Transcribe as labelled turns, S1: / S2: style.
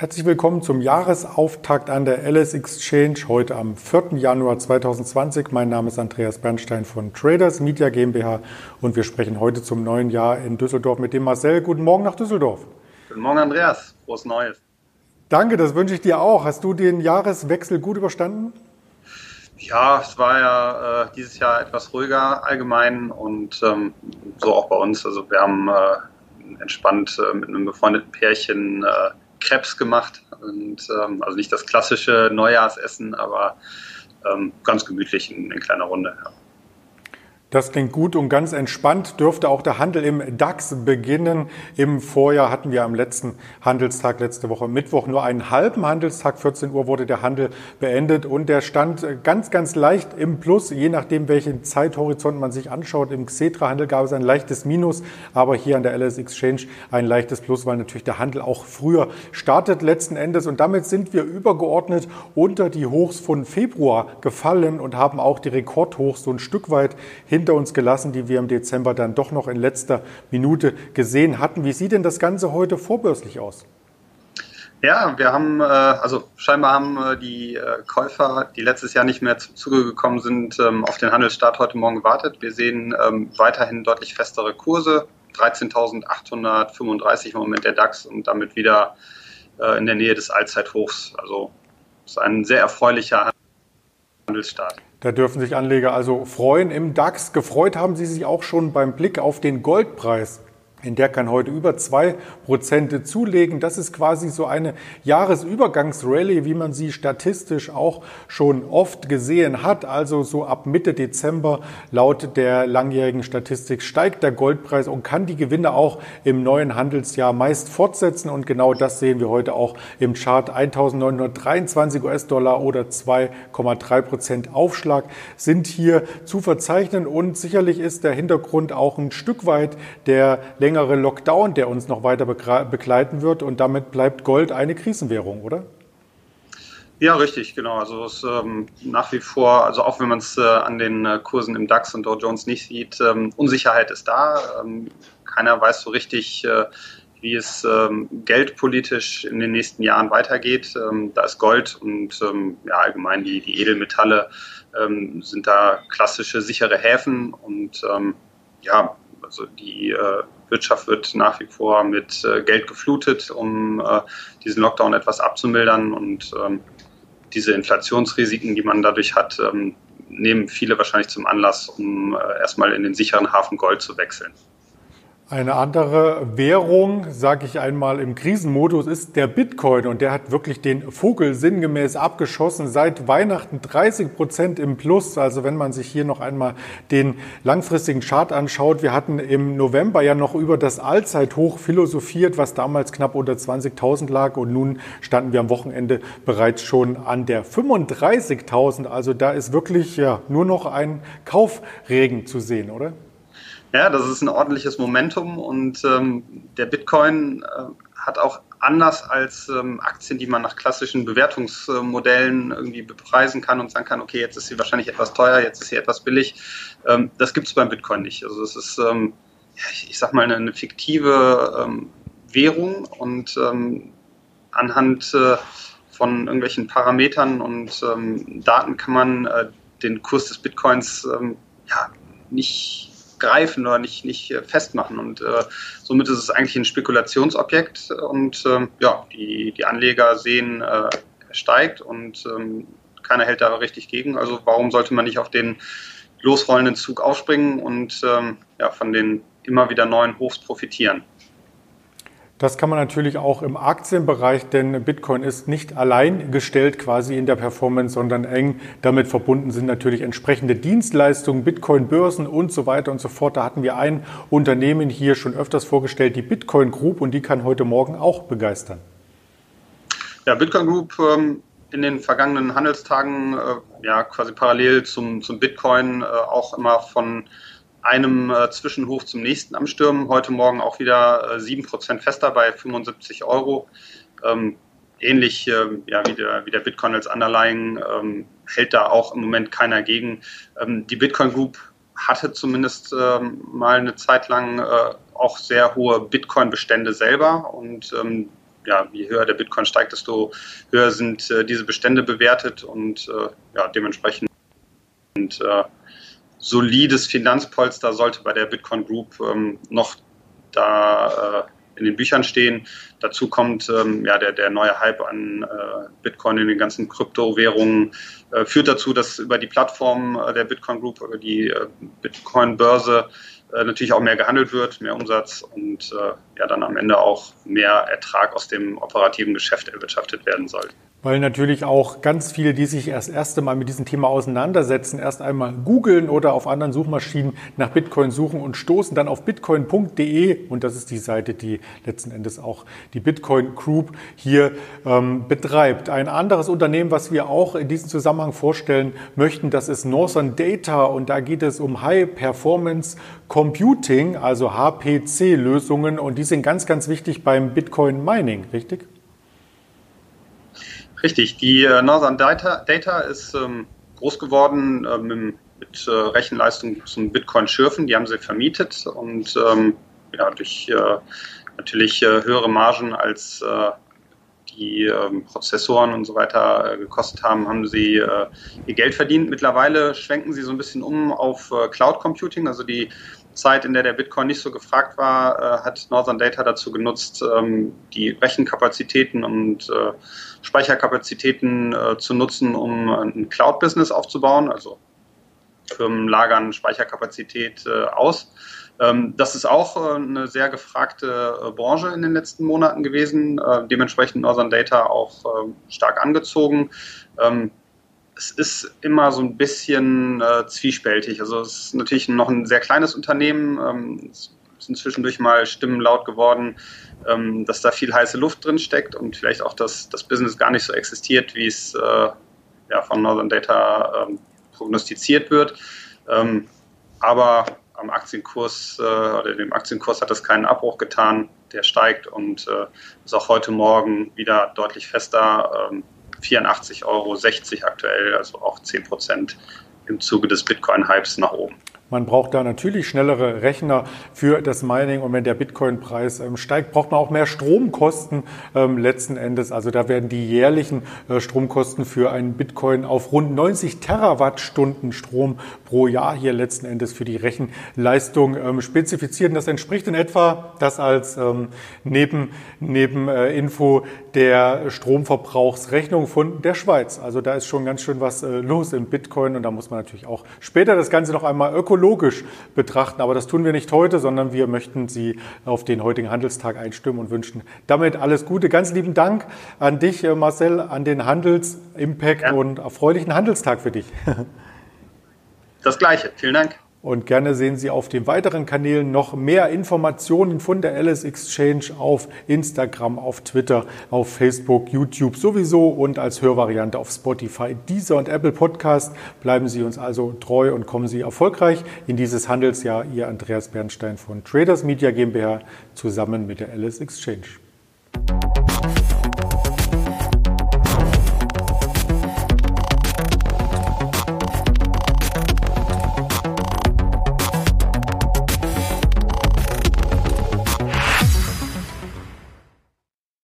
S1: Herzlich willkommen zum Jahresauftakt an der LS Exchange heute am 4. Januar 2020. Mein Name ist Andreas Bernstein von Traders Media GmbH und wir sprechen heute zum neuen Jahr in Düsseldorf mit dem Marcel. Guten Morgen nach Düsseldorf.
S2: Guten Morgen, Andreas. Frohes Neues.
S1: Danke, das wünsche ich dir auch. Hast du den Jahreswechsel gut überstanden?
S2: Ja, es war ja äh, dieses Jahr etwas ruhiger allgemein und ähm, so auch bei uns. Also wir haben äh, entspannt äh, mit einem befreundeten Pärchen Krebs gemacht. Und, ähm, also nicht das klassische Neujahrsessen, aber ähm, ganz gemütlich in, in kleiner Runde. Ja.
S1: Das klingt gut und ganz entspannt dürfte auch der Handel im DAX beginnen. Im Vorjahr hatten wir am letzten Handelstag letzte Woche Mittwoch nur einen halben Handelstag. 14 Uhr wurde der Handel beendet und der stand ganz, ganz leicht im Plus, je nachdem, welchen Zeithorizont man sich anschaut. Im Xetra-Handel gab es ein leichtes Minus, aber hier an der LS Exchange ein leichtes Plus, weil natürlich der Handel auch früher startet letzten Endes. Und damit sind wir übergeordnet unter die Hochs von Februar gefallen und haben auch die Rekordhochs so ein Stück weit hin hinter uns gelassen, die wir im Dezember dann doch noch in letzter Minute gesehen hatten. Wie sieht denn das Ganze heute vorbörslich aus?
S2: Ja, wir haben, äh, also scheinbar haben äh, die äh, Käufer, die letztes Jahr nicht mehr zum Zuge gekommen sind, ähm, auf den Handelsstart heute Morgen gewartet. Wir sehen ähm, weiterhin deutlich festere Kurse, 13.835 im Moment der DAX und damit wieder in der Nähe des Allzeithochs. Also ist ein sehr erfreulicher Handelsstart.
S1: Da dürfen sich Anleger also freuen. Im DAX gefreut haben sie sich auch schon beim Blick auf den Goldpreis. In der kann heute über zwei Prozent zulegen. Das ist quasi so eine Jahresübergangsrallye, wie man sie statistisch auch schon oft gesehen hat. Also so ab Mitte Dezember laut der langjährigen Statistik steigt der Goldpreis und kann die Gewinne auch im neuen Handelsjahr meist fortsetzen. Und genau das sehen wir heute auch im Chart. 1923 US-Dollar oder 2,3 Prozent Aufschlag sind hier zu verzeichnen. Und sicherlich ist der Hintergrund auch ein Stück weit der längere Lockdown, der uns noch weiter begleiten wird. Und damit bleibt Gold eine Krisenwährung, oder?
S2: Ja, richtig, genau. Also es ähm, nach wie vor, also auch wenn man es äh, an den äh, Kursen im DAX und Dow Jones nicht sieht, ähm, Unsicherheit ist da. Ähm, keiner weiß so richtig, äh, wie es ähm, geldpolitisch in den nächsten Jahren weitergeht. Ähm, da ist Gold und ähm, ja, allgemein die, die Edelmetalle sind da klassische sichere Häfen und ja, also die äh, Wirtschaft wird nach wie vor mit äh, Geld geflutet, um äh, diesen Lockdown etwas abzumildern und ähm, diese Inflationsrisiken, die man dadurch hat, ähm, nehmen viele wahrscheinlich zum Anlass, um äh, erstmal in den sicheren Hafen Gold zu wechseln.
S1: Eine andere Währung, sage ich einmal im Krisenmodus, ist der Bitcoin und der hat wirklich den Vogel sinngemäß abgeschossen. Seit Weihnachten 30 Prozent im Plus. Also wenn man sich hier noch einmal den langfristigen Chart anschaut, wir hatten im November ja noch über das Allzeithoch philosophiert, was damals knapp unter 20.000 lag und nun standen wir am Wochenende bereits schon an der 35.000. Also da ist wirklich ja nur noch ein Kaufregen zu sehen, oder?
S2: Ja, das ist ein ordentliches Momentum und ähm, der Bitcoin äh, hat auch anders als ähm, Aktien, die man nach klassischen Bewertungsmodellen irgendwie bepreisen kann und sagen kann, okay, jetzt ist sie wahrscheinlich etwas teuer, jetzt ist sie etwas billig. Ähm, das gibt es beim Bitcoin nicht. Also es ist, ähm, ich, ich sag mal, eine, eine fiktive ähm, Währung und ähm, anhand äh, von irgendwelchen Parametern und ähm, Daten kann man äh, den Kurs des Bitcoins ähm, ja, nicht greifen oder nicht, nicht äh, festmachen. Und äh, somit ist es eigentlich ein Spekulationsobjekt und ähm, ja, die, die Anleger sehen, äh, steigt und ähm, keiner hält da richtig gegen. Also warum sollte man nicht auf den losrollenden Zug aufspringen und ähm, ja, von den immer wieder neuen Hochs profitieren?
S1: Das kann man natürlich auch im Aktienbereich, denn Bitcoin ist nicht allein gestellt quasi in der Performance, sondern eng damit verbunden sind natürlich entsprechende Dienstleistungen, Bitcoin-Börsen und so weiter und so fort. Da hatten wir ein Unternehmen hier schon öfters vorgestellt, die Bitcoin Group, und die kann heute Morgen auch begeistern.
S2: Ja, Bitcoin Group ähm, in den vergangenen Handelstagen äh, ja quasi parallel zum, zum Bitcoin äh, auch immer von einem äh, Zwischenhoch zum nächsten am Stürmen. Heute Morgen auch wieder äh, 7% fester bei 75 Euro. Ähm, ähnlich äh, ja, wie, der, wie der Bitcoin als Underlying ähm, hält da auch im Moment keiner gegen. Ähm, die Bitcoin Group hatte zumindest ähm, mal eine Zeit lang äh, auch sehr hohe Bitcoin-Bestände selber und ähm, ja, je höher der Bitcoin steigt, desto höher sind äh, diese Bestände bewertet und äh, ja, dementsprechend und, solides Finanzpolster sollte bei der Bitcoin Group ähm, noch da äh, in den Büchern stehen. Dazu kommt ähm, ja der, der neue Hype an äh, Bitcoin in den ganzen Kryptowährungen, äh, führt dazu, dass über die Plattform äh, der Bitcoin Group, über die äh, Bitcoin-Börse äh, natürlich auch mehr gehandelt wird, mehr Umsatz und ja dann am Ende auch mehr Ertrag aus dem operativen Geschäft erwirtschaftet werden soll.
S1: Weil natürlich auch ganz viele, die sich erst erste Mal mit diesem Thema auseinandersetzen, erst einmal googeln oder auf anderen Suchmaschinen nach Bitcoin suchen und stoßen dann auf bitcoin.de und das ist die Seite, die letzten Endes auch die Bitcoin Group hier ähm, betreibt. Ein anderes Unternehmen, was wir auch in diesem Zusammenhang vorstellen möchten, das ist Northern Data und da geht es um High Performance Computing, also HPC-Lösungen und die sind ganz, ganz wichtig beim Bitcoin Mining, richtig?
S2: Richtig, die äh, Northern Data, Data ist ähm, groß geworden äh, mit, mit äh, Rechenleistung zum Bitcoin-Schürfen. Die haben sie vermietet und ähm, ja, durch äh, natürlich äh, höhere Margen als äh, die ähm, Prozessoren und so weiter gekostet haben, haben sie ihr Geld verdient. Mittlerweile schwenken sie so ein bisschen um auf Cloud Computing, also die Zeit, in der der Bitcoin nicht so gefragt war, äh, hat Northern Data dazu genutzt, ähm, die Rechenkapazitäten und äh, Speicherkapazitäten äh, zu nutzen, um ein Cloud-Business aufzubauen. Also Firmen lagern Speicherkapazität aus. Ähm, das ist auch eine sehr gefragte Branche in den letzten Monaten gewesen, dementsprechend Northern Data auch stark angezogen. Ähm, es ist immer so ein bisschen äh, zwiespältig. Also es ist natürlich noch ein sehr kleines Unternehmen. Ähm, es sind zwischendurch mal Stimmen laut geworden, ähm, dass da viel heiße Luft drin steckt und vielleicht auch, dass das Business gar nicht so existiert, wie es äh, ja, von Northern Data ähm, prognostiziert wird. Ähm, aber am Aktienkurs äh, oder dem Aktienkurs hat das keinen Abbruch getan. Der steigt und äh, ist auch heute Morgen wieder deutlich fester. Ähm, 84,60 Euro aktuell, also auch 10 Prozent im Zuge des Bitcoin-Hypes nach oben.
S1: Man braucht da natürlich schnellere Rechner für das Mining und wenn der Bitcoin-Preis ähm, steigt, braucht man auch mehr Stromkosten ähm, letzten Endes. Also da werden die jährlichen äh, Stromkosten für einen Bitcoin auf rund 90 Terawattstunden Strom pro Jahr hier letzten Endes für die Rechenleistung ähm, spezifiziert. Und das entspricht in etwa, das als neben, neben äh, Info der Stromverbrauchsrechnung von der Schweiz. Also da ist schon ganz schön was äh, los im Bitcoin und da muss man natürlich auch später das Ganze noch einmal ökologisch ökologisch betrachten. Aber das tun wir nicht heute, sondern wir möchten Sie auf den heutigen Handelstag einstimmen und wünschen damit alles Gute. Ganz lieben Dank an dich, äh, Marcel, an den Handelsimpact ja. und erfreulichen Handelstag für dich.
S2: Das Gleiche. Vielen Dank.
S1: Und gerne sehen Sie auf den weiteren Kanälen noch mehr Informationen von der Alice Exchange auf Instagram, auf Twitter, auf Facebook, YouTube sowieso und als Hörvariante auf Spotify, Deezer und Apple Podcast. Bleiben Sie uns also treu und kommen Sie erfolgreich in dieses Handelsjahr. Ihr Andreas Bernstein von Traders Media GmbH zusammen mit der Alice Exchange.